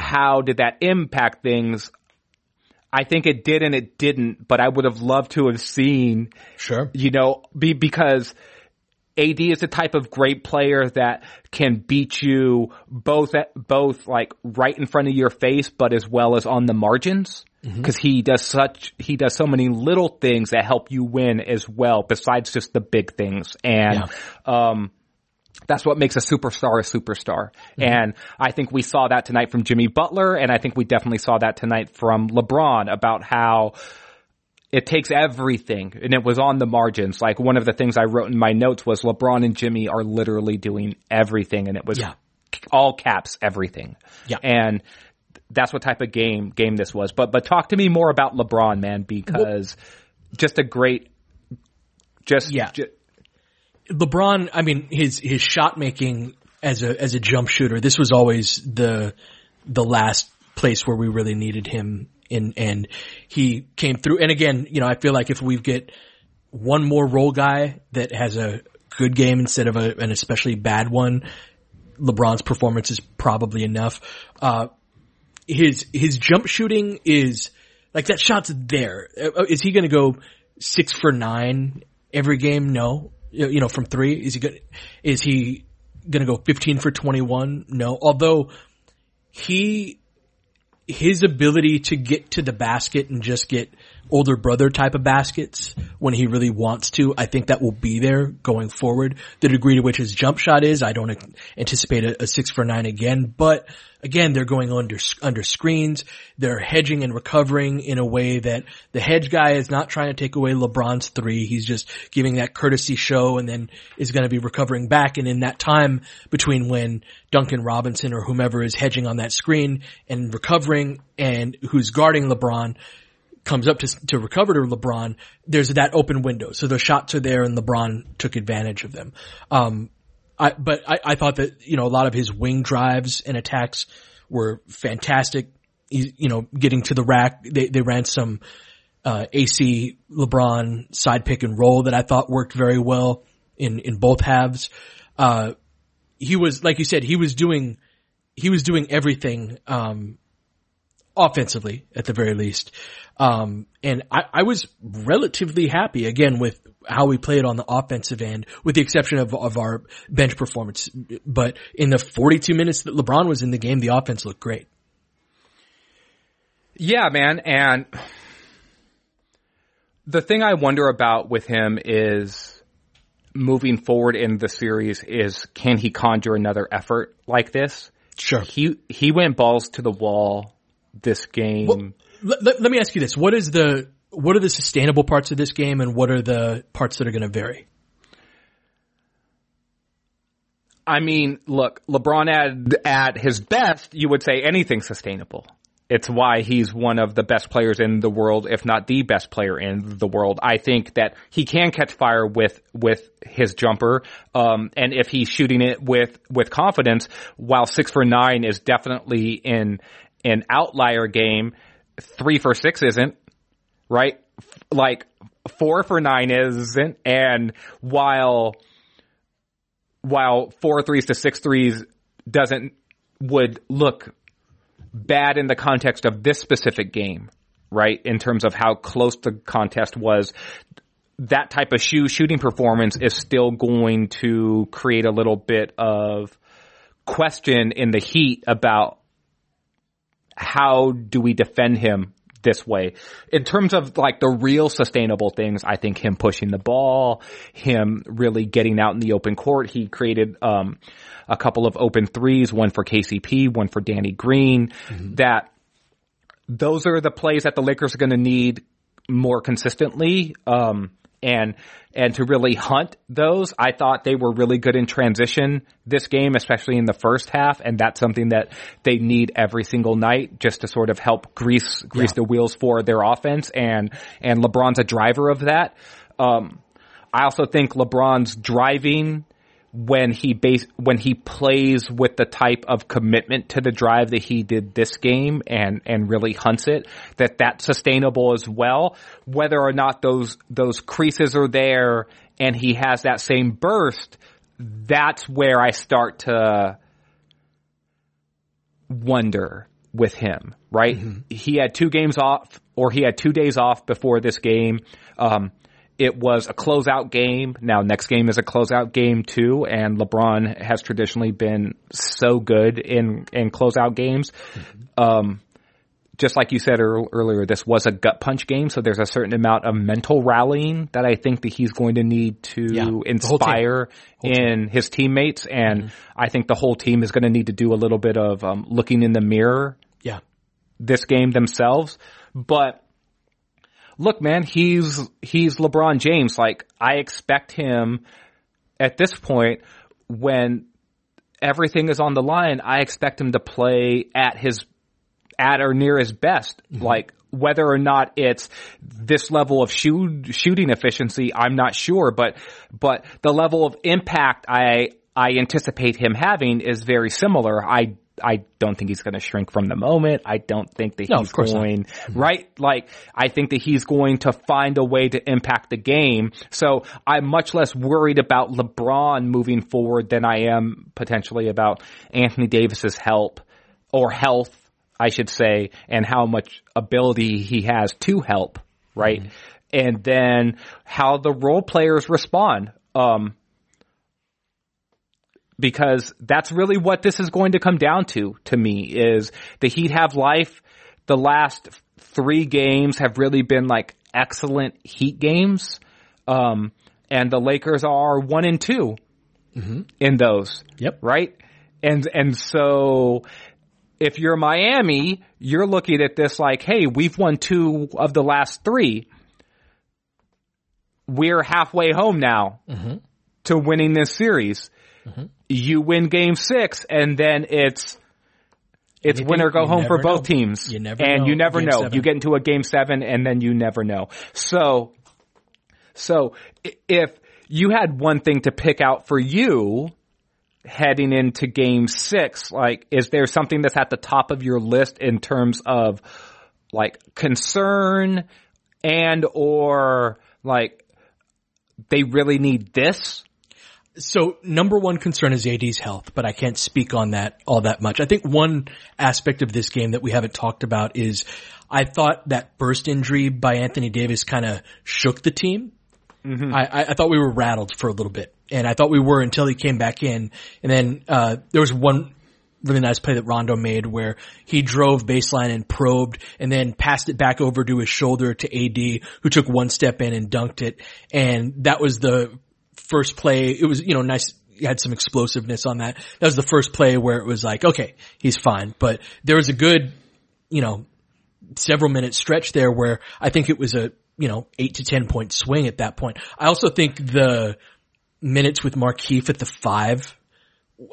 Speaker 2: how did that impact things? I think it did and it didn't, but I would have loved to have seen,
Speaker 1: sure,
Speaker 2: you know, be because AD is the type of great player that can beat you both at both like right in front of your face, but as well as on the margins. Because he does such, he does so many little things that help you win as well, besides just the big things. And, um, that's what makes a superstar a superstar. Mm-hmm. And I think we saw that tonight from Jimmy Butler, and I think we definitely saw that tonight from LeBron about how it takes everything and it was on the margins. Like one of the things I wrote in my notes was LeBron and Jimmy are literally doing everything and it was
Speaker 1: Yeah.
Speaker 2: all caps everything.
Speaker 1: Yeah.
Speaker 2: And that's what type of game game this was. But but talk to me more about LeBron, man, because just a great just
Speaker 1: Yeah.
Speaker 2: ju-
Speaker 1: LeBron, I mean, his his shot making as a as a jump shooter, this was always the the last place where we really needed him in, and he came through. And again, you know, I feel like if we get one more role guy that has a good game instead of a, an especially bad one, LeBron's performance is probably enough. Uh, his his jump shooting is like that shot's there. Uh, he going to go six for nine every game? No. You know, from three, is he going? Is he going to go fifteen for twenty one? No. Although he his ability to get to the basket and just get older brother type of baskets when he really wants to, I think that will be there going forward. The degree to which his jump shot is, I don't anticipate a, a six for nine again, but again, they're going under, under screens. They're hedging and recovering in a way that the hedge guy is not trying to take away LeBron's three. He's just giving that courtesy show and then is going to be recovering back. And in that time between when Duncan Robinson or whomever is hedging on that screen and recovering and who's guarding LeBron, comes up to to recover to LeBron, there's that open window. So the shots are there, and LeBron took advantage of them. Um, I but I, I thought that you know a lot of his wing drives and attacks were fantastic. He, you know, getting to the rack, they they ran some uh, AC LeBron side pick and roll that I thought worked very well in in both halves. Uh, he was like you said, he was doing he was doing everything. Um, offensively at the very least. Um, and I, I was relatively happy again with how we played on the offensive end, with the exception of, of our bench performance. But in the 42 minutes that LeBron was in the game, the offense looked great.
Speaker 2: Yeah, man. And the thing I wonder about with him is moving forward in the series is can he conjure another effort like this?
Speaker 1: Sure.
Speaker 2: He he went balls to the wall this game.
Speaker 1: Well, let, let, let me ask you this: What is the what are the sustainable parts of this game, and what are the parts that are going to vary?
Speaker 2: I mean, look, LeBron at at his best, you would say anything sustainable. It's why he's one of the best players in the world, if not the best player in the world. I think that he can catch fire with with his jumper, um, and if he's shooting it with with confidence, while six for nine is definitely in an outlier game, three for six isn't, right? Like four for nine isn't, and while while four threes to six threes doesn't would look bad in the context of this specific game, right? In terms of how close the contest was, that type of shoe shooting performance is still going to create a little bit of question in the heat about how do we defend him this way. In terms of like the real sustainable things, I think him pushing the ball, him really getting out in the open court, he created um, a couple of open threes, one for KCP, one for Danny Green, that those are the plays that the Lakers are going to need more consistently. Um, and, and to really hunt those, I thought they were really good in transition this game, especially in the first half. And that's something that they need every single night just to sort of help grease, grease the wheels for their offense. And, and LeBron's a driver of that. Um, I also think LeBron's driving when he base when he plays with the type of commitment to the drive that he did this game and and really hunts it that that's sustainable as well. Whether or not those those creases are there and he has that same burst that's where I start to wonder with him right? He had two games off or he had two days off before this game. Um it was a closeout game. Now next game is a closeout game too, and LeBron has traditionally been so good in in closeout games. Um, just like you said ear- earlier, this was a gut punch game, so there's a certain amount of mental rallying that I think that he's going to need to
Speaker 1: Yeah, the whole team.
Speaker 2: inspire in his teammates, and I think the whole team is going to need to do a little bit of um, looking in the mirror
Speaker 1: Yeah.
Speaker 2: this game themselves. But look, man, he's he's LeBron James. Like I expect him at this point when everything is on the line, I expect him to play at his at or near his best. Mm-hmm. Like whether or not it's this level of shoot, shooting efficiency, I'm not sure, but but the level of impact I I anticipate him having is very similar. I I don't think he's going to shrink from the moment. I don't think that
Speaker 1: No,
Speaker 2: he's
Speaker 1: course not.
Speaker 2: going right. Like I think that he's going to find a way to impact the game. So I'm much less worried about LeBron moving forward than I am potentially about Anthony Davis's help or health, I should say, and how much ability he has to help, right? And then how the role players respond. Um, because that's really what this is going to come down to, to me, is the Heat have life. The last three games have really been like excellent Heat games. Um, and the Lakers are one and 2 in those.
Speaker 1: Yep.
Speaker 2: Right? And, and so if you're Miami, you're looking at this like, hey, we've won two of the last three. We're halfway home now to winning this series. Mm-hmm. You win game six and then it's, it's
Speaker 1: Anything,
Speaker 2: win or go home for
Speaker 1: never
Speaker 2: both
Speaker 1: know.
Speaker 2: teams.
Speaker 1: You never
Speaker 2: and
Speaker 1: know.
Speaker 2: you never
Speaker 1: Game
Speaker 2: know.
Speaker 1: seven.
Speaker 2: You get into a game seven and then you never know. So, so if you had one thing to pick out for you heading into game six, like, is there something that's at the top of your list in terms of like concern and or like they really need this?
Speaker 1: So number one concern is AD's health, but I can't speak on that all that much. I think one aspect of this game that we haven't talked about is I thought that burst injury by Anthony Davis kind of shook the team. I, I, I thought we were rattled for a little bit, and I thought we were until he came back in. And then uh, there was one really nice play that Rondo made where he drove baseline and probed, and then passed it back over to his shoulder to AD, who took one step in and dunked it. And that was the first play. It was you know nice. He had some explosiveness on that. That was the first play where it was like, okay, he's fine. But there was a good, you know, several minute stretch there where I think it was a, you know, eight to 10 point swing at that point. I also think the minutes with Markieff at the five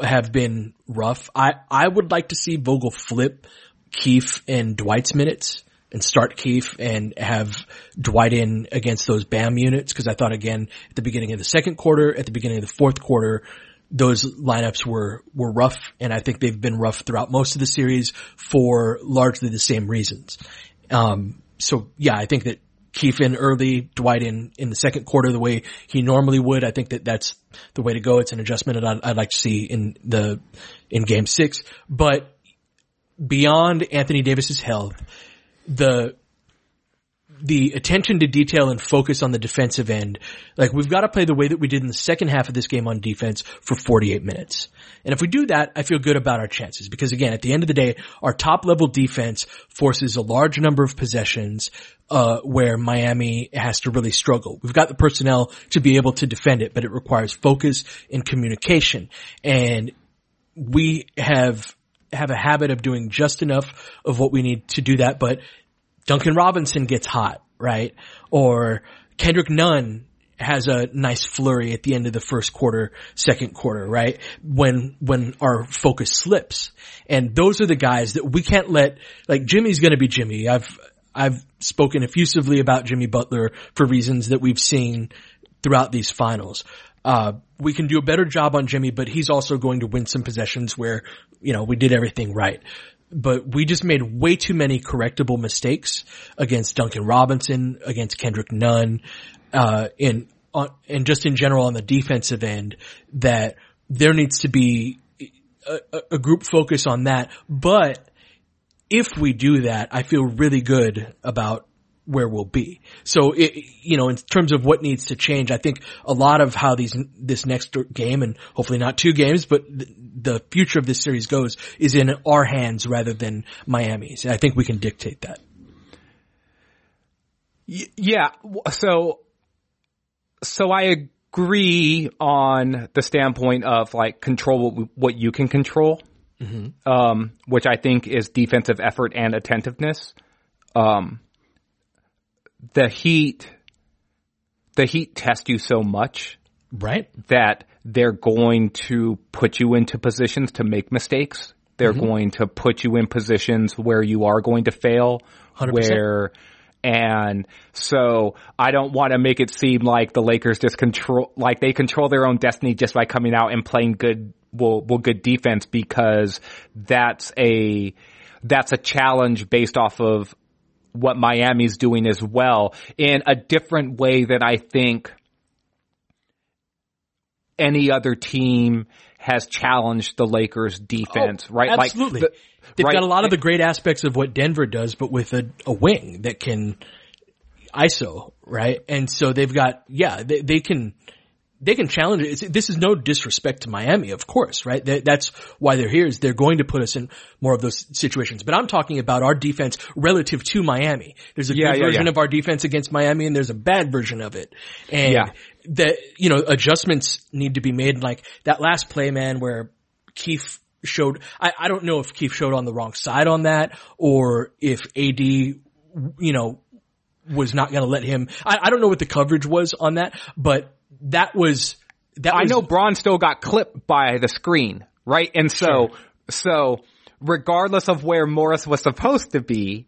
Speaker 1: have been rough. I, I would like to see Vogel flip Keef and Dwight's minutes and start Keef and have Dwight in against those BAM units because I thought again at the beginning of the second quarter, at the beginning of the fourth quarter, those lineups were, were rough and I think they've been rough throughout most of the series for largely the same reasons. Um, so yeah, I think that Keef in early, Dwight in, in the second quarter the way he normally would. I think that that's the way to go. It's an adjustment that I'd, I'd like to see in the, in game six, but beyond Anthony Davis's health, the, the attention to detail and focus on the defensive end, like we've got to play the way that we did in the second half of this game on defense for 48 minutes. And if we do that, I feel good about our chances because again, at the end of the day, our top level defense forces a large number of possessions, uh, where Miami has to really struggle. We've got the personnel to be able to defend it, but it requires focus and communication. And we have, have a habit of doing just enough of what we need to do that, but Duncan Robinson gets hot, right? Or Kendrick Nunn has a nice flurry at the end of the first quarter, second quarter, right? When, when our focus slips. And those are the guys that we can't let, like Jimmy's gonna be Jimmy. I've, I've spoken effusively about Jimmy Butler for reasons that we've seen throughout these finals. Uh, we can do a better job on Jimmy, but he's also going to win some possessions where, you know, we did everything right but we just made way too many correctable mistakes against Duncan Robinson, against Kendrick Nunn, uh, on, and just in general on the defensive end that there needs to be a, a group focus on that. But if we do that, I feel really good about where we'll be. So, it, you know, in terms of what needs to change, I think a lot of how these this next game and hopefully not two games, but the, the future of this series goes is in our hands rather than Miami's. And I think we can dictate that.
Speaker 2: Yeah. So, so I agree on the standpoint of like control what you can control, mm-hmm. um, which I think is defensive effort and attentiveness. Um, the Heat, the Heat test you so much,
Speaker 1: right?
Speaker 2: That they're going to put you into positions to make mistakes. They're mm-hmm. going to put you in positions where you are going to fail, 100%. where and so I don't want to make it seem like the Lakers just control, like they control their own destiny just by coming out and playing good, well, well, good defense because that's a, that's a challenge based off of what Miami's doing as well in a different way that I think any other team has challenged the Lakers oh, defense,
Speaker 1: oh,
Speaker 2: right?
Speaker 1: Absolutely. Like the, They've right. got a lot of the great aspects of what Denver does, but with a, a wing that can ISO, right? And so they've got, yeah, they, they can, they can challenge it. It's, this is no disrespect to Miami, of course, right? They, that's why they're here is they're going to put us in more of those situations. But I'm talking about our defense relative to Miami. There's a yeah, good yeah, version yeah. of our defense against Miami and there's a bad version of it. And yeah. that, you know, adjustments need to be made. Like that last play, man, where Keith showed, I, I don't know if Keith showed on the wrong side on that or if AD, you know, was not going to let him, I, I don't know what the coverage was on that, but that was that
Speaker 2: I
Speaker 1: was,
Speaker 2: know Bron still got clipped by the screen, right? And so sure. so regardless of where Morris was supposed to be,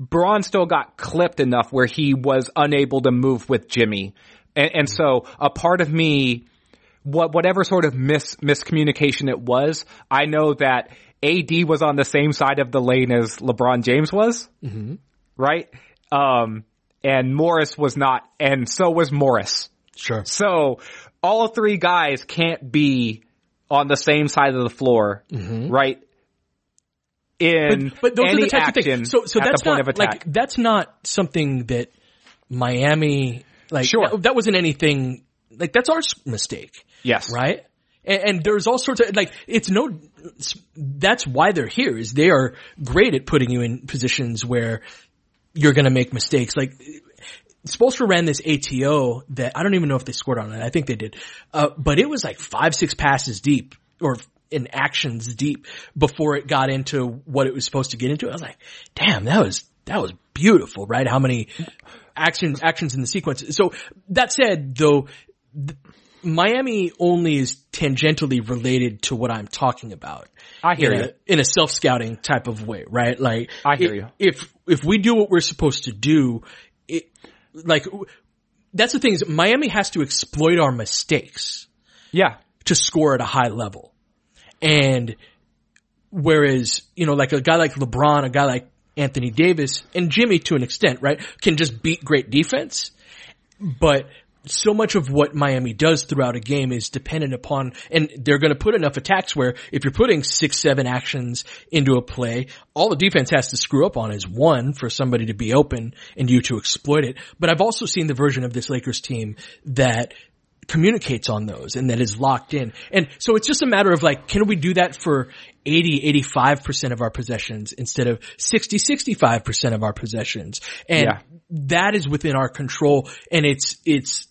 Speaker 2: Bron still got clipped enough where he was unable to move with Jimmy. And, and so a part of me, what, whatever sort of mis, miscommunication it was, I know that AD was on the same side of the lane as LeBron James was, mm-hmm. right? Um, and Morris was not, and so was Morris.
Speaker 1: Sure.
Speaker 2: So all three guys can't be on the same side of the floor, mm-hmm. right? In but, but those any are the types action of things.
Speaker 1: So, so that's
Speaker 2: not
Speaker 1: like that's not something that Miami like.
Speaker 2: Sure,
Speaker 1: that, that wasn't anything like that's our mistake.
Speaker 2: Yes,
Speaker 1: right. And, and there's all sorts of like it's no. That's why they're here. Is they are great at putting you in positions where you're going to make mistakes. Like Spoelstra ran this ATO that I don't even know if they scored on it. I think they did, uh, but it was like five, six passes deep or in actions deep before it got into what it was supposed to get into. I was like, damn, that was that was beautiful, right? How many actions actions in the sequence? So that said, though. Th- Miami only is tangentially related to what I'm talking about.
Speaker 2: I hear
Speaker 1: in
Speaker 2: you.
Speaker 1: A, in a self-scouting type of way, right? Like,
Speaker 2: I hear you.
Speaker 1: If, if we do what we're supposed to do, it, like, that's the thing is Miami has to exploit our mistakes.
Speaker 2: Yeah.
Speaker 1: To score at a high level. And whereas, you know, like a guy like LeBron, a guy like Anthony Davis, and Jimmy to an extent, right, can just beat great defense. But so much of what Miami does throughout a game is dependent upon, and they're going to put enough attacks where if you're putting six, seven actions into a play, all the defense has to screw up on is one for somebody to be open and you to exploit it. But I've also seen the version of this Lakers team that communicates on those and that is locked in. And so it's just a matter of like, can we do that for 80, 85% of our possessions instead of 60, 65% of our possessions? And yeah. that is within our control and it's, it's,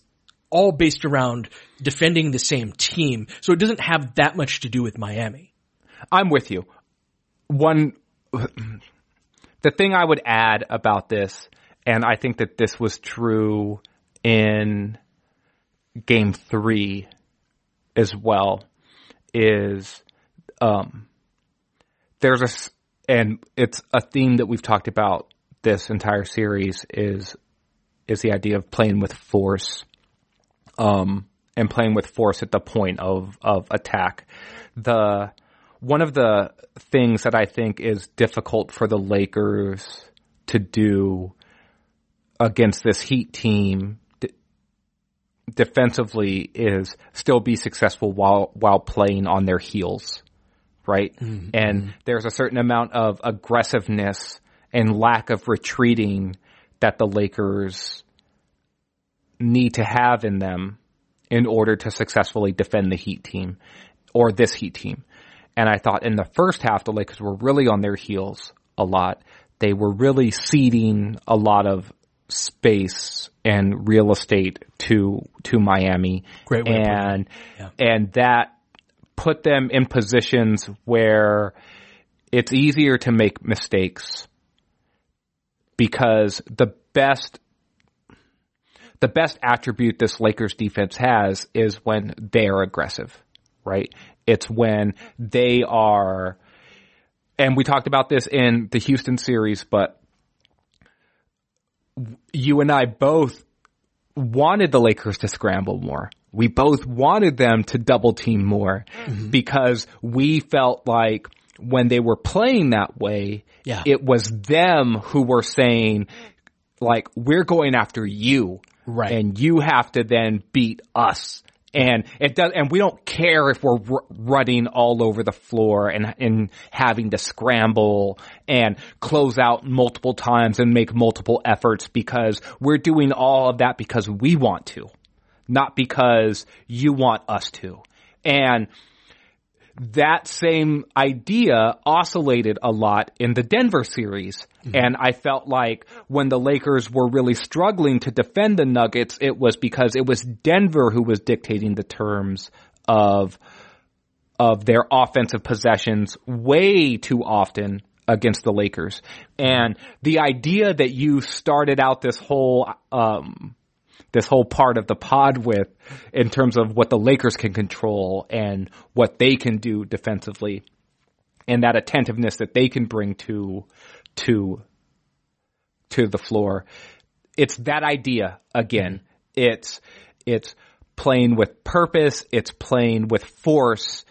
Speaker 1: all based around defending the same team. So it doesn't have that much to do with Miami.
Speaker 2: I'm with you. One, (clears throat) the thing I would add about this, and I think that this was true in game three as well, is, um, there's a, and it's a theme that we've talked about this entire series is, is the idea of playing with force um, and playing with force at the point of, of attack. The, one of the things that I think is difficult for the Lakers to do against this Heat team defensively is still be successful while while playing on their heels, right? Mm-hmm. And there's a certain amount of aggressiveness and lack of retreating that the Lakers need to have in them in order to successfully defend the Heat team or this Heat team. And I thought in the first half, the Lakers were really on their heels a lot. They were really ceding a lot of space and real estate to to Miami.
Speaker 1: Great way
Speaker 2: and yeah. and that put them in positions where it's easier to make mistakes because the best the best attribute this Lakers defense has is when they're aggressive, right? It's when they are and we talked about this in the Houston series, but you and I both wanted the Lakers to scramble more. We both wanted them to double team more mm-hmm. because we felt like when they were playing that way,
Speaker 1: yeah.
Speaker 2: it was them who were saying, like, we're going after you.
Speaker 1: Right.
Speaker 2: And you have to then beat us. And it does, and we don't care if we're r- running all over the floor and, and having to scramble and close out multiple times and make multiple efforts because we're doing all of that because we want to, not because you want us to. And that same idea oscillated a lot in the Denver series. Mm-hmm. And I felt like when the Lakers were really struggling to defend the Nuggets, it was because it was Denver who was dictating the terms of, of their offensive possessions way too often against the Lakers. And the idea that you started out this whole, um, this whole part of the pod with in terms of what the Lakers can control and what they can do defensively and that attentiveness that they can bring to to to the floor. It's that idea again. It's it's playing with purpose, it's playing with force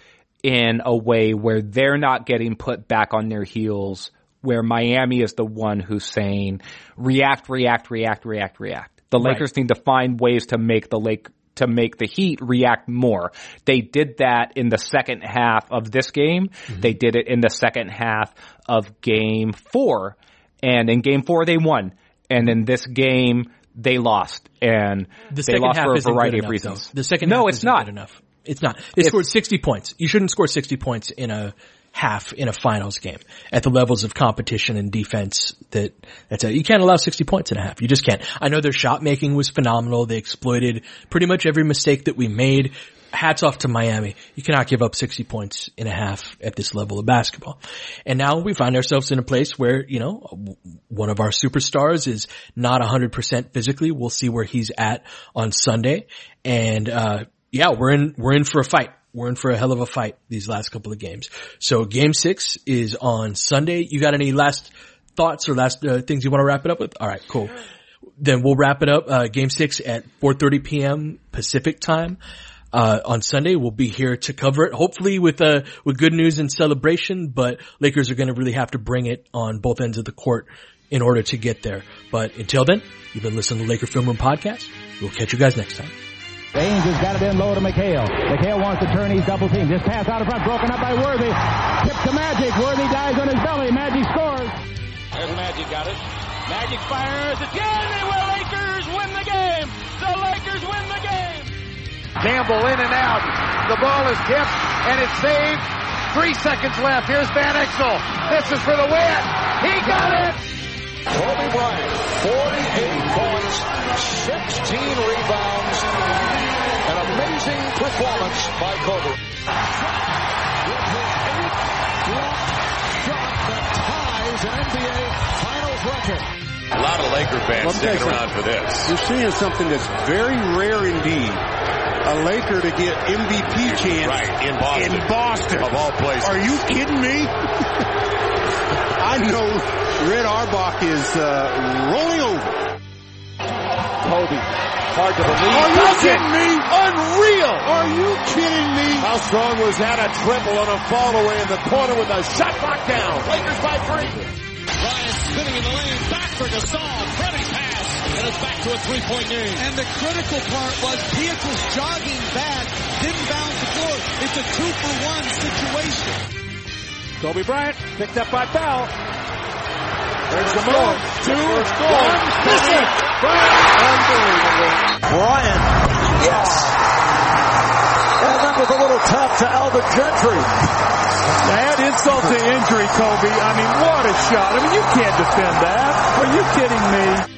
Speaker 2: in a way where they're not getting put back on their heels, where Miami is the one who's saying react, react, react, react, react. The right. Lakers need to find ways to make the Lake to make the Heat react more. They did that in the second half of this game. Mm-hmm. They did it in the second half of game four. And in game four, they won. And in this game, they lost. And
Speaker 1: the
Speaker 2: they lost for a variety
Speaker 1: enough,
Speaker 2: of reasons.
Speaker 1: Though. The second
Speaker 2: no,
Speaker 1: it's
Speaker 2: not
Speaker 1: enough. It's not. They scored 60 points. You shouldn't score 60 points in a half in a finals game at the levels of competition and defense that that's a, you can't allow 60 points in a half. You just can't. I know their shot making was phenomenal. They exploited pretty much every mistake that we made. Hats off to Miami. You cannot give up 60 points in a half at this level of basketball. And now we find ourselves in a place where, you know, one of our superstars is not 100% physically. We'll see where he's at on Sunday. And, uh, yeah, we're in, we're in for a fight we're in for a hell of a fight these last couple of games. So game six is on Sunday. You got any last thoughts or last uh, things you want to wrap it up with? All right, cool. Then we'll wrap it up. Uh, game six at 4:30 p.m. Pacific time. Uh, on Sunday. We'll be here to cover it, hopefully with, uh, with good news and celebration, but Lakers are going to really have to bring it on both ends of the court in order to get there. But until then, you've been listening to Laker Film Room Podcast. We'll catch you guys next time.
Speaker 3: Baynes has got it in low to McHale. McHale wants to turn. He's double team. Just pass out of front. Broken up by Worthy. Tip to Magic. Worthy dies on his belly. Magic scores.
Speaker 4: There's Magic got it. Magic fires. It's good. They will. Lakers win the game. The Lakers win the game.
Speaker 5: Campbell in and out. The ball is tipped and it's saved. Three seconds left. Here's Van Exel. This is for the win. He got it.
Speaker 6: Kobe Bryant, 48 points, 16 rebounds, an amazing performance by Kobe. shot that ties an NBA Finals record.
Speaker 7: A lot of Laker fans well, sticking around for this.
Speaker 8: You're seeing something that's very rare indeed. A Laker to get MVP chance
Speaker 7: right, in Boston.
Speaker 8: In Boston.
Speaker 7: Of all places.
Speaker 8: Are you kidding me? (laughs) I know Red Auerbach is uh, rolling over.
Speaker 5: Kobe, hard to believe.
Speaker 8: Are you kidding me? Unreal. Are you kidding me?
Speaker 5: How strong was that? A triple on a fall away in the corner with a shot clock down. Lakers by three.
Speaker 9: Ryan spinning in the lane. Back for Gasol. Freddie's pass. And it's back to a three-point game.
Speaker 10: And the critical part was Pierce was jogging back. Didn't bounce the floor. It's a two-for-one situation.
Speaker 5: Kobe Bryant picked up by Bell.
Speaker 6: There's the move. Two. One. Missing. Unbelievable.
Speaker 11: Bryant. Yes. And then with a little tap to Alvin Gentry.
Speaker 6: Add insult to injury, Kobe. I mean, what a shot. I mean, you can't defend that. Are you kidding me?